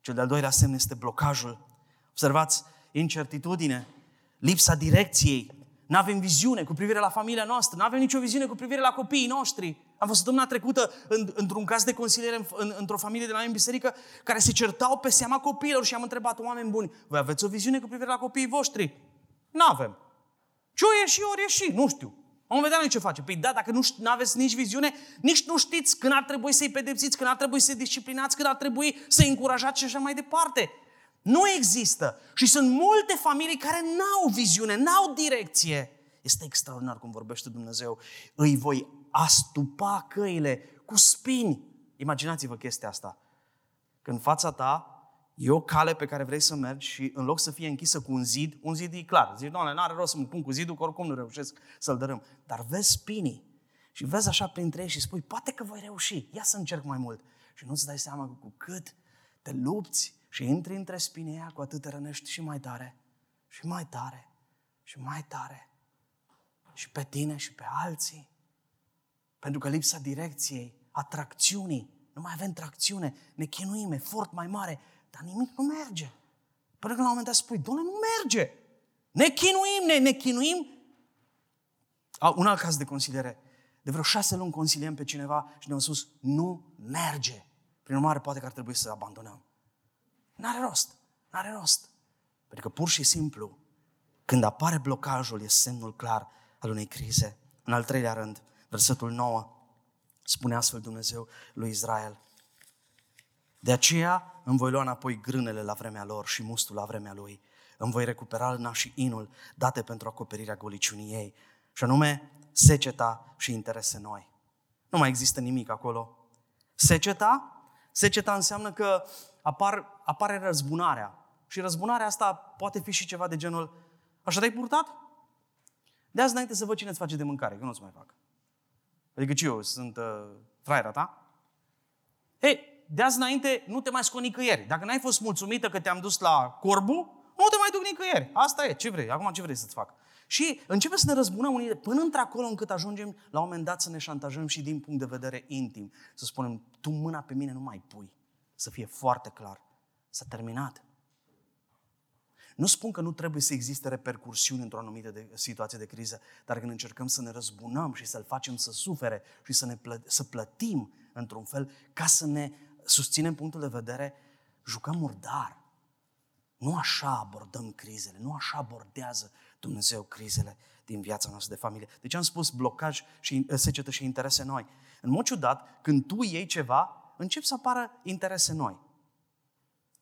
Cel de-al doilea semn este blocajul. Observați, incertitudine, lipsa direcției, nu avem viziune cu privire la familia noastră, nu avem nicio viziune cu privire la copiii noștri. Am fost săptămâna trecută în, într-un caz de consiliere în, în, într-o familie de la în biserică care se certau pe seama copiilor și am întrebat oameni buni, voi aveți o viziune cu privire la copiii voștri? Nu avem. Ce o ieși, ori ieși, nu știu. Am vedea noi ce face. Păi da, dacă nu aveți nici viziune, nici nu știți când ar trebui să-i pedepsiți, când ar trebui să-i disciplinați, când ar trebui să-i încurajați și așa mai departe. Nu există. Și sunt multe familii care n-au viziune, n-au direcție. Este extraordinar cum vorbește Dumnezeu. Îi voi astupa căile cu spini. Imaginați-vă chestia asta. Când fața ta e o cale pe care vrei să mergi și în loc să fie închisă cu un zid, un zid e clar. Zici, doamne, n-are rost să mă pun cu zidul, că oricum nu reușesc să-l dărâm. Dar vezi spinii și vezi așa printre ei și spui, poate că voi reuși, ia să încerc mai mult. Și nu-ți dai seama că cu cât te lupți și intri între spinii aia, cu atât te rănești și mai tare, și mai tare, și mai tare. Și pe tine și pe alții. Pentru că lipsa direcției, atracțiunii, nu mai avem tracțiune, ne chinuim, efort mai mare, dar nimic nu merge. Până când la un moment dat spui, doamne, nu merge. Ne chinuim, ne, ne chinuim. Un alt caz de consiliere. De vreo șase luni consiliem pe cineva și ne-au spus, nu merge. Prin urmare, poate că ar trebui să abandonăm. N-are rost. N-are rost. Pentru că pur și simplu, când apare blocajul, e semnul clar al unei crize. În al treilea rând, versetul 9, spune astfel Dumnezeu lui Israel. De aceea îmi voi lua înapoi grânele la vremea lor și mustul la vremea lui. Îmi voi recupera lna și inul date pentru acoperirea goliciunii ei. Și anume, seceta și interese noi. Nu mai există nimic acolo. Seceta, seceta înseamnă că apar, apare răzbunarea. Și răzbunarea asta poate fi și ceva de genul, așa te-ai purtat? De azi înainte să văd cine îți face de mâncare, că nu-ți mai fac. Adică ce eu sunt uh, fraiera ta? Ei, de azi înainte nu te mai scot nicăieri. Dacă n-ai fost mulțumită că te-am dus la corbu, nu te mai duc nicăieri. Asta e. Ce vrei? Acum ce vrei să-ți fac? Și începe să ne răzbunăm unii până într-acolo încât ajungem la un moment dat să ne șantajăm și din punct de vedere intim. Să spunem, tu mâna pe mine nu mai pui. Să fie foarte clar. S-a terminat. Nu spun că nu trebuie să existe repercursiuni într-o anumită de, situație de criză, dar când încercăm să ne răzbunăm și să-l facem să sufere și să, ne plă, să plătim într-un fel ca să ne susținem punctul de vedere, jucăm murdar. Nu așa abordăm crizele, nu așa abordează Dumnezeu crizele din viața noastră de familie. Deci am spus blocaj și eh, secetă și interese noi. În mod ciudat, când tu iei ceva, încep să apară interese noi.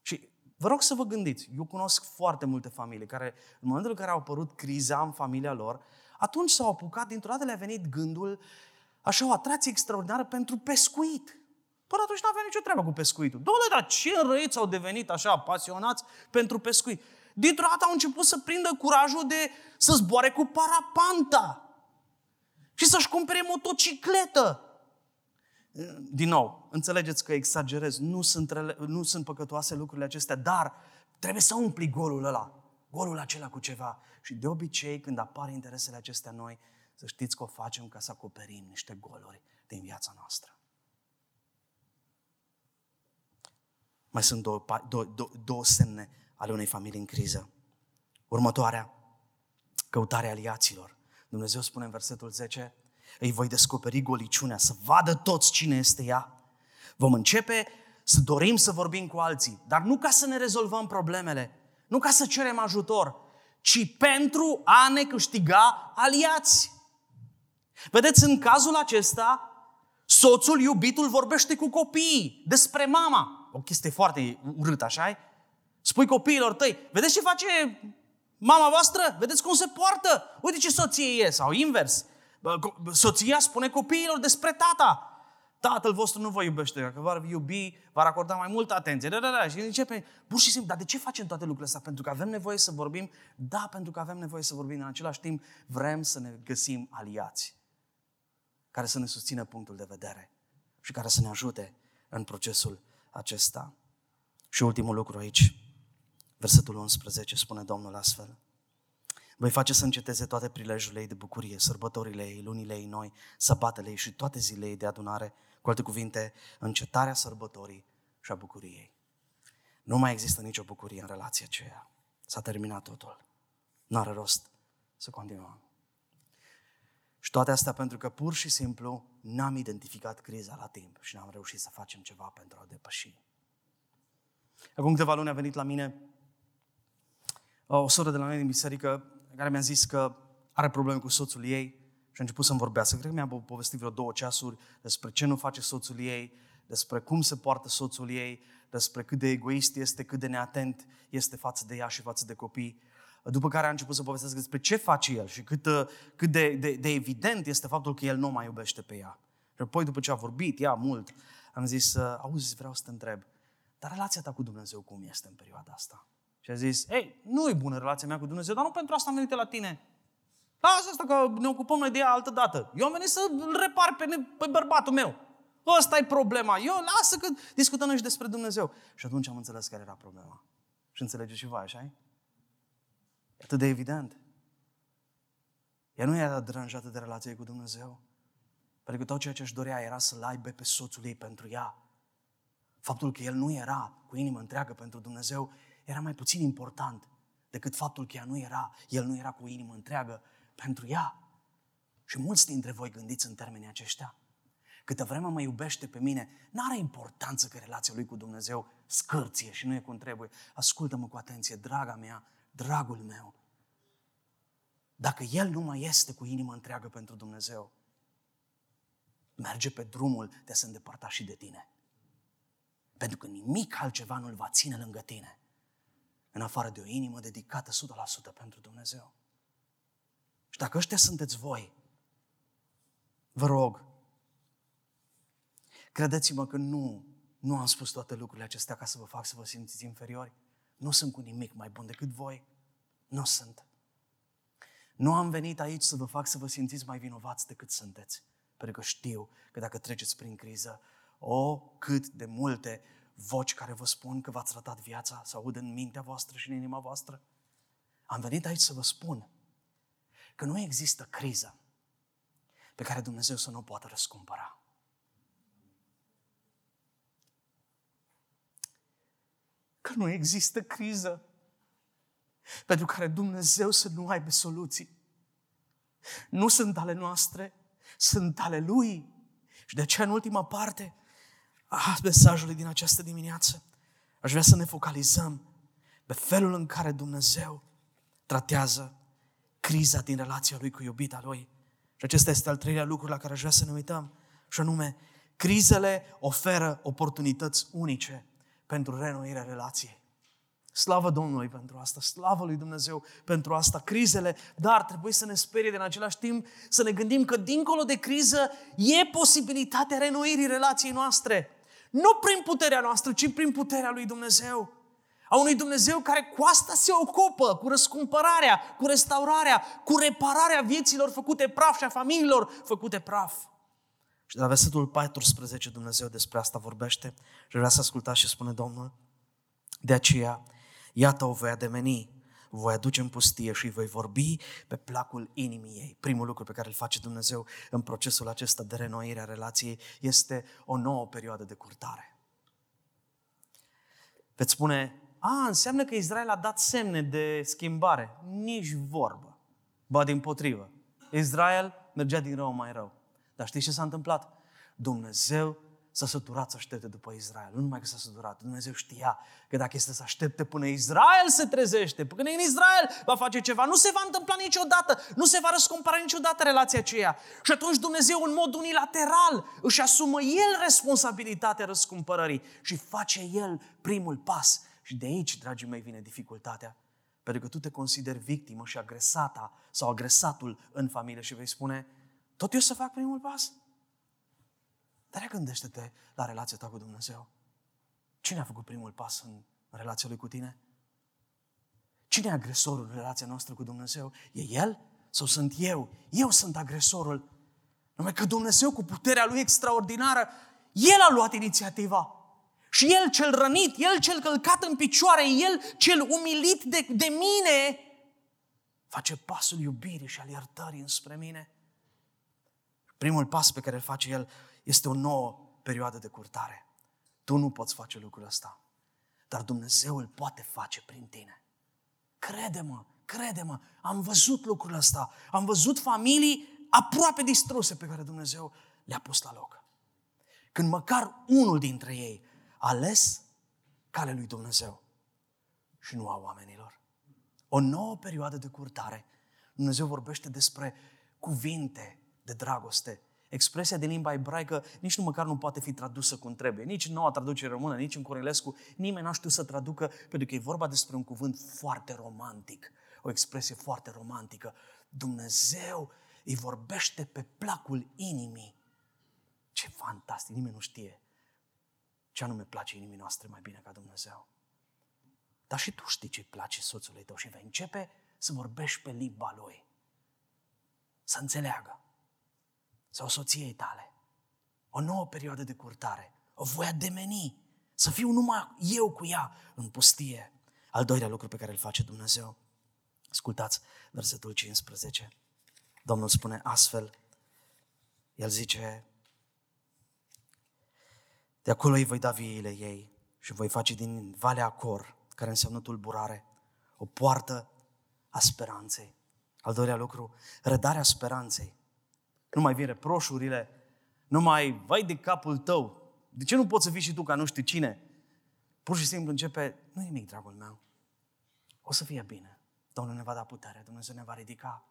Și vă rog să vă gândiți, eu cunosc foarte multe familii care, în momentul în care au apărut criza în familia lor, atunci s-au apucat, dintr-o dată le-a venit gândul, așa o atracție extraordinară pentru pescuit. Până atunci nu avea nicio treabă cu pescuitul. Doamne, dar ce răiți au devenit așa pasionați pentru pescuit? Dintr-o dată au început să prindă curajul de să zboare cu parapanta și să-și cumpere motocicletă. Din nou, înțelegeți că exagerez, nu sunt, rele, nu sunt păcătoase lucrurile acestea, dar trebuie să umpli golul ăla, golul acela cu ceva. Și de obicei, când apar interesele acestea noi, să știți că o facem ca să acoperim niște goluri din viața noastră. Mai sunt două, două, două, două semne ale unei familii în criză. Următoarea, căutarea aliaților. Dumnezeu spune în versetul 10, îi voi descoperi goliciunea, să vadă toți cine este ea. Vom începe să dorim să vorbim cu alții, dar nu ca să ne rezolvăm problemele, nu ca să cerem ajutor, ci pentru a ne câștiga aliați. Vedeți, în cazul acesta, soțul, iubitul, vorbește cu copiii despre mama o chestie foarte urâtă, așa Spui copiilor tăi, vedeți ce face mama voastră? Vedeți cum se poartă? Uite ce soție e, sau invers. Soția spune copiilor despre tata. Tatăl vostru nu vă iubește, dacă v-ar iubi, v-ar acorda mai multă atenție. Da, da, da. Și începe, pur și simplu, dar de ce facem toate lucrurile astea? Pentru că avem nevoie să vorbim? Da, pentru că avem nevoie să vorbim. În același timp, vrem să ne găsim aliați care să ne susțină punctul de vedere și care să ne ajute în procesul acesta. Și ultimul lucru aici, versetul 11, spune Domnul astfel. Voi face să înceteze toate prilejurile ei de bucurie, sărbătorile ei, lunile ei noi, săpatele ei și toate zilele ei de adunare, cu alte cuvinte, încetarea sărbătorii și a bucuriei. Nu mai există nicio bucurie în relația aceea. S-a terminat totul. Nu are rost să continuăm. Și toate astea pentru că pur și simplu n-am identificat criza la timp și n-am reușit să facem ceva pentru a depăși. Acum câteva luni a venit la mine o soră de la noi din biserică care mi-a zis că are probleme cu soțul ei și a început să-mi vorbească. Cred că mi-a povestit vreo două ceasuri despre ce nu face soțul ei, despre cum se poartă soțul ei, despre cât de egoist este, cât de neatent este față de ea și față de copii. După care a început să povestească despre ce face el și cât, cât de, de, de evident este faptul că el nu mai iubește pe ea. Și apoi, după ce a vorbit ea mult, am zis, auzi, vreau să te întreb, dar relația ta cu Dumnezeu cum este în perioada asta? Și a zis, ei, nu e bună relația mea cu Dumnezeu, dar nu pentru asta am venit la tine. Lasă asta că ne ocupăm noi de ea altă dată. Eu am venit să îl repar pe, pe bărbatul meu. Ăsta e problema. Eu lasă că discutăm noi și despre Dumnezeu. Și atunci am înțeles care era problema. Și înțelegeți și voi, așa E atât de evident. Ea nu era deranjată de relație cu Dumnezeu. Pentru că tot ceea ce își dorea era să-l aibă pe soțul ei pentru ea. Faptul că el nu era cu inimă întreagă pentru Dumnezeu era mai puțin important decât faptul că ea nu era, el nu era cu inimă întreagă pentru ea. Și mulți dintre voi gândiți în termenii aceștia. Câtă vreme mă iubește pe mine, nu are importanță că relația lui cu Dumnezeu scârție și nu e cum trebuie. Ascultă-mă cu atenție, draga mea, dragul meu. Dacă el nu mai este cu inimă întreagă pentru Dumnezeu, merge pe drumul de a se îndepărta și de tine. Pentru că nimic altceva nu-l va ține lângă tine în afară de o inimă dedicată 100% pentru Dumnezeu. Și dacă ăștia sunteți voi, vă rog, credeți-mă că nu, nu am spus toate lucrurile acestea ca să vă fac să vă simțiți inferiori. Nu sunt cu nimic mai bun decât voi. Nu sunt. Nu am venit aici să vă fac să vă simțiți mai vinovați decât sunteți. Pentru că știu că dacă treceți prin criză, o, cât de multe voci care vă spun că v-ați ratat viața, să aud în mintea voastră și în inima voastră. Am venit aici să vă spun că nu există criză pe care Dumnezeu să nu o poată răscumpăra. Că nu există criză pentru care Dumnezeu să nu aibă soluții. Nu sunt ale noastre, sunt ale Lui. Și de aceea, în ultima parte, a mesajului din această dimineață, aș vrea să ne focalizăm pe felul în care Dumnezeu tratează criza din relația Lui cu iubita Lui. Și acesta este al treilea lucru la care aș vrea să ne uităm, și anume, crizele oferă oportunități unice pentru renoirea relației. Slavă Domnului pentru asta, slavă lui Dumnezeu pentru asta, crizele, dar trebuie să ne sperie de în același timp să ne gândim că dincolo de criză e posibilitatea renoirii relației noastre. Nu prin puterea noastră, ci prin puterea lui Dumnezeu. A unui Dumnezeu care cu asta se ocupă, cu răscumpărarea, cu restaurarea, cu repararea vieților făcute praf și a familiilor făcute praf. Și de la versetul 14 Dumnezeu despre asta vorbește și vrea să ascultați și spune Domnul. De aceea, iată o voi ademeni voi aduce în pustie și voi vorbi pe placul inimii ei. Primul lucru pe care îl face Dumnezeu în procesul acesta de renoire a relației este o nouă perioadă de curtare. Veți spune, a, înseamnă că Israel a dat semne de schimbare. Nici vorbă. Ba din potrivă. Israel mergea din rău mai rău. Dar știți ce s-a întâmplat? Dumnezeu s-a săturat să aștepte după Israel. Nu numai că s-a săturat, Dumnezeu știa că dacă este să aștepte până Israel se trezește, până în Israel va face ceva, nu se va întâmpla niciodată, nu se va răscumpăra niciodată relația aceea. Și atunci Dumnezeu în mod unilateral își asumă El responsabilitatea răscumpărării și face El primul pas. Și de aici, dragii mei, vine dificultatea. Pentru că tu te consideri victimă și agresata sau agresatul în familie și vei spune, tot eu să fac primul pas? Dar gândește-te la relația ta cu Dumnezeu. Cine a făcut primul pas în relația lui cu tine? Cine e agresorul în relația noastră cu Dumnezeu? E El sau sunt eu? Eu sunt agresorul. Numai că Dumnezeu, cu puterea Lui extraordinară, El a luat inițiativa. Și El cel rănit, El cel călcat în picioare, El cel umilit de, de mine, face pasul iubirii și al iertării înspre mine. Primul pas pe care îl face el este o nouă perioadă de curtare. Tu nu poți face lucrul ăsta, dar Dumnezeu îl poate face prin tine. Crede-mă, crede-mă, am văzut lucrul ăsta, am văzut familii aproape distruse pe care Dumnezeu le-a pus la loc. Când măcar unul dintre ei a ales calea lui Dumnezeu și nu a oamenilor. O nouă perioadă de curtare. Dumnezeu vorbește despre cuvinte de dragoste. Expresia din limba ebraică nici nu măcar nu poate fi tradusă cum trebuie. Nici în noua traducere română, nici în Cornelescu, nimeni n-a știut să traducă, pentru că e vorba despre un cuvânt foarte romantic. O expresie foarte romantică. Dumnezeu îi vorbește pe placul inimii. Ce fantastic, nimeni nu știe ce anume place inimii noastre mai bine ca Dumnezeu. Dar și tu știi ce-i place soțului tău și vei începe să vorbești pe limba lui. Să înțeleagă. Sau soției tale. O nouă perioadă de curtare. O voi ademeni. Să fiu numai eu cu ea în pustie. Al doilea lucru pe care îl face Dumnezeu. Ascultați versetul 15. Domnul spune astfel. El zice, de acolo îi voi da viile ei și voi face din Valea Acor care înseamnă tulburare, o poartă a speranței. Al doilea lucru, rădarea speranței. Nu mai vin reproșurile, nu mai vai de capul tău. De ce nu poți să fii și tu ca nu știu cine? Pur și simplu începe, nu nimic, dragul meu. O să fie bine. Domnul ne va da putere, Dumnezeu ne va ridica.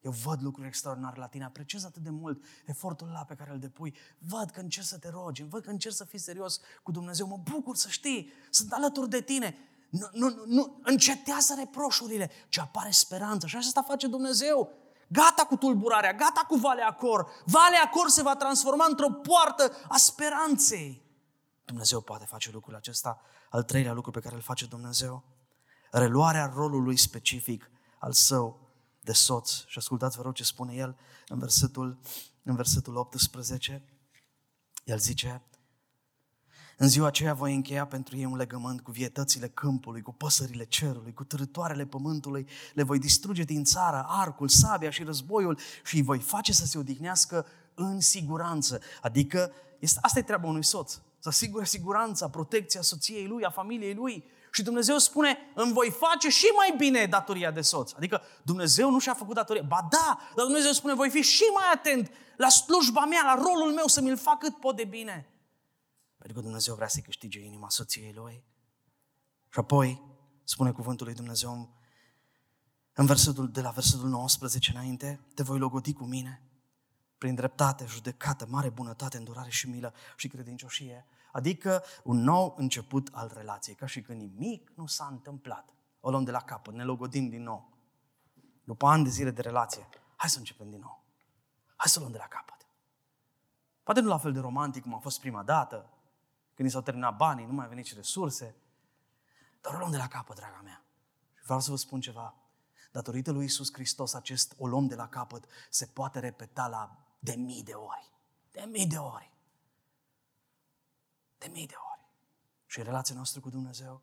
Eu văd lucruri extraordinare la tine, apreciez atât de mult efortul ăla pe care îl depui. Văd că încerci să te rogi, văd că încerci să fii serios cu Dumnezeu. Mă bucur să știi, sunt alături de tine. Nu, nu, nu încetează reproșurile, ci apare speranță. Și asta face Dumnezeu. Gata cu tulburarea, gata cu Valea Acor. Valea Acor se va transforma într-o poartă a speranței. Dumnezeu poate face lucrul acesta. Al treilea lucru pe care îl face Dumnezeu, reluarea rolului specific al său de soț. Și ascultați, vă rog, ce spune el în versetul, în versetul 18. El zice, în ziua aceea voi încheia pentru ei un legământ cu vietățile câmpului, cu păsările cerului, cu târătoarele pământului. Le voi distruge din țară arcul, sabia și războiul și îi voi face să se odihnească în siguranță. Adică este, asta e treaba unui soț. Să asigure siguranța, protecția soției lui, a familiei lui. Și Dumnezeu spune, îmi voi face și mai bine datoria de soț. Adică Dumnezeu nu și-a făcut datoria. Ba da, dar Dumnezeu spune, voi fi și mai atent la slujba mea, la rolul meu, să mi-l fac cât pot de bine. Pentru că Dumnezeu vrea să câștige inima soției lui. Și apoi, spune cuvântul lui Dumnezeu în versetul, de la versetul 19 înainte, te voi logodi cu mine prin dreptate, judecată, mare bunătate, îndurare și milă și credincioșie. Adică un nou început al relației, ca și când nimic nu s-a întâmplat. O luăm de la capăt, ne logodim din nou. După ani de zile de relație, hai să începem din nou. Hai să luăm de la capăt. Poate nu la fel de romantic cum a fost prima dată, când i s-au terminat banii, nu mai au venit și resurse. Dar o luăm de la capăt, draga mea. Și vreau să vă spun ceva. Datorită lui Isus Hristos, acest o luăm de la capăt se poate repeta la de mii de ori. De mii de ori. De mii de ori. Și relația noastră cu Dumnezeu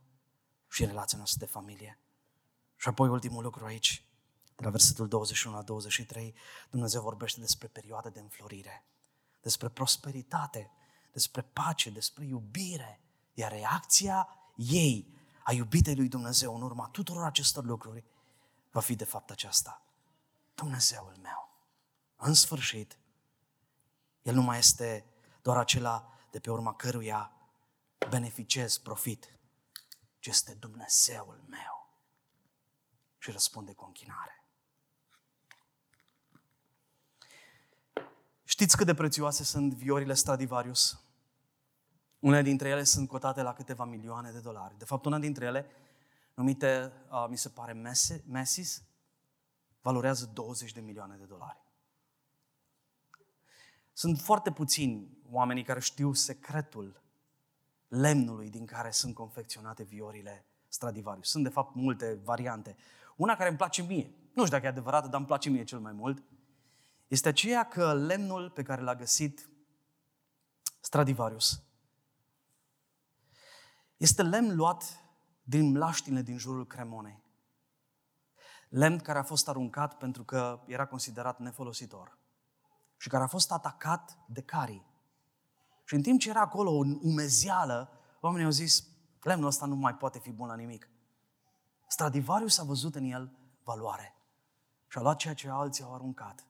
și relația noastră de familie. Și apoi ultimul lucru aici, de la versetul 21 la 23, Dumnezeu vorbește despre perioada de înflorire, despre prosperitate, despre pace, despre iubire. Iar reacția ei, a iubitei lui Dumnezeu în urma tuturor acestor lucruri, va fi de fapt aceasta. Dumnezeul meu. În sfârșit, El nu mai este doar acela de pe urma căruia beneficiez profit, ci este Dumnezeul meu. Și răspunde cu închinare. Știți cât de prețioase sunt viorile Stradivarius? Unele dintre ele sunt cotate la câteva milioane de dolari. De fapt, una dintre ele, numită, uh, mi se pare, Messis, valorează 20 de milioane de dolari. Sunt foarte puțini oamenii care știu secretul lemnului din care sunt confecționate viorile Stradivarius. Sunt, de fapt, multe variante. Una care îmi place mie, nu știu dacă e adevărată, dar îmi place mie cel mai mult, este aceea că lemnul pe care l-a găsit Stradivarius este lemn luat din mlaștine din jurul Cremonei. lemn care a fost aruncat pentru că era considerat nefolositor și care a fost atacat de carii. Și în timp ce era acolo o umezeală, oamenii au zis, lemnul ăsta nu mai poate fi bun la nimic. Stradivarius a văzut în el valoare și a luat ceea ce alții au aruncat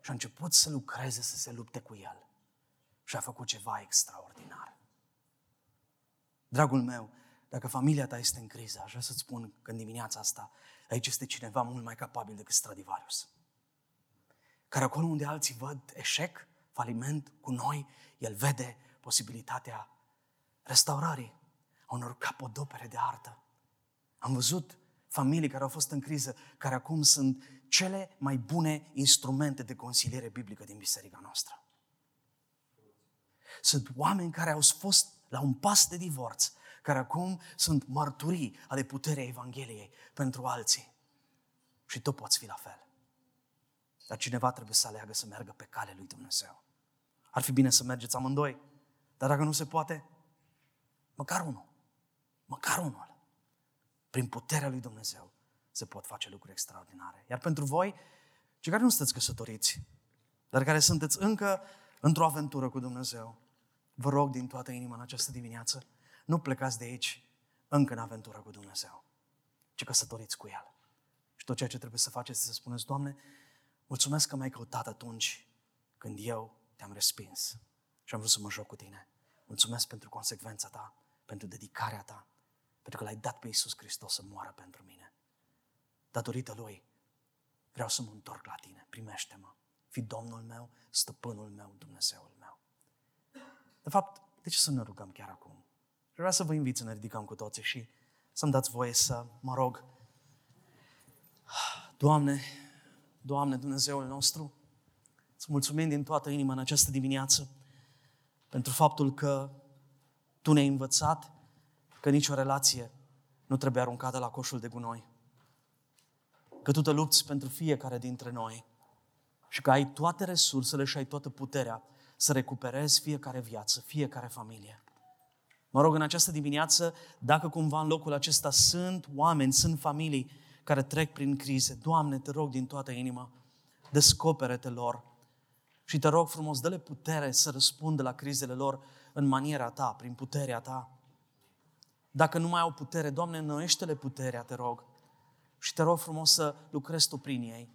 și a început să lucreze, să se lupte cu el. Și a făcut ceva extraordinar. Dragul meu, dacă familia ta este în criză, aș vrea să-ți spun că în dimineața asta aici este cineva mult mai capabil decât Stradivarius. Care acolo unde alții văd eșec, faliment cu noi, el vede posibilitatea restaurării a unor capodopere de artă. Am văzut familii care au fost în criză, care acum sunt cele mai bune instrumente de consiliere biblică din biserica noastră. Sunt oameni care au fost la un pas de divorț, care acum sunt mărturii ale puterii Evangheliei pentru alții. Și tu poți fi la fel. Dar cineva trebuie să aleagă să meargă pe calea lui Dumnezeu. Ar fi bine să mergeți amândoi, dar dacă nu se poate, măcar unul. Măcar unul. Prin puterea lui Dumnezeu se pot face lucruri extraordinare. Iar pentru voi, cei care nu sunteți căsătoriți, dar care sunteți încă într-o aventură cu Dumnezeu, vă rog din toată inima în această dimineață, nu plecați de aici încă în aventură cu Dumnezeu, ci căsătoriți cu El. Și tot ceea ce trebuie să faceți este să spuneți, Doamne, mulțumesc că m-ai căutat atunci când eu te-am respins și am vrut să mă joc cu Tine. Mulțumesc pentru consecvența Ta, pentru dedicarea Ta, pentru că L-ai dat pe Iisus Hristos să moară pentru mine. Datorită Lui, vreau să mă întorc la Tine. Primește-mă. Fi Domnul meu, stăpânul meu, Dumnezeul meu. De fapt, de ce să ne rugăm chiar acum? Vreau să vă invit să ne ridicăm cu toții și să-mi dați voie să mă rog. Doamne, Doamne, Dumnezeul nostru, îți mulțumim din toată inima în această dimineață pentru faptul că Tu ne-ai învățat că nicio relație nu trebuie aruncată la coșul de gunoi. Că Tu te lupți pentru fiecare dintre noi și că ai toate resursele și ai toată puterea să recuperezi fiecare viață, fiecare familie. Mă rog în această dimineață, dacă cumva în locul acesta sunt oameni, sunt familii care trec prin crize, Doamne, te rog din toată inima, descopere-te lor și te rog frumos, dă-le putere să răspundă la crizele lor în maniera Ta, prin puterea Ta. Dacă nu mai au putere, Doamne, înnoiește-le puterea, te rog. Și te rog frumos să lucrezi Tu prin ei.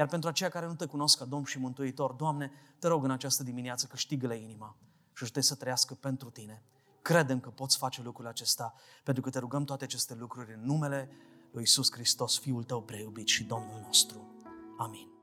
Iar pentru aceia care nu te cunosc ca Domn și Mântuitor, Doamne, te rog în această dimineață câștigă-le inima și ajută să trăiască pentru Tine. Credem că poți face lucrul acesta, pentru că te rugăm toate aceste lucruri în numele lui Isus Hristos, Fiul Tău preiubit și Domnul nostru. Amin.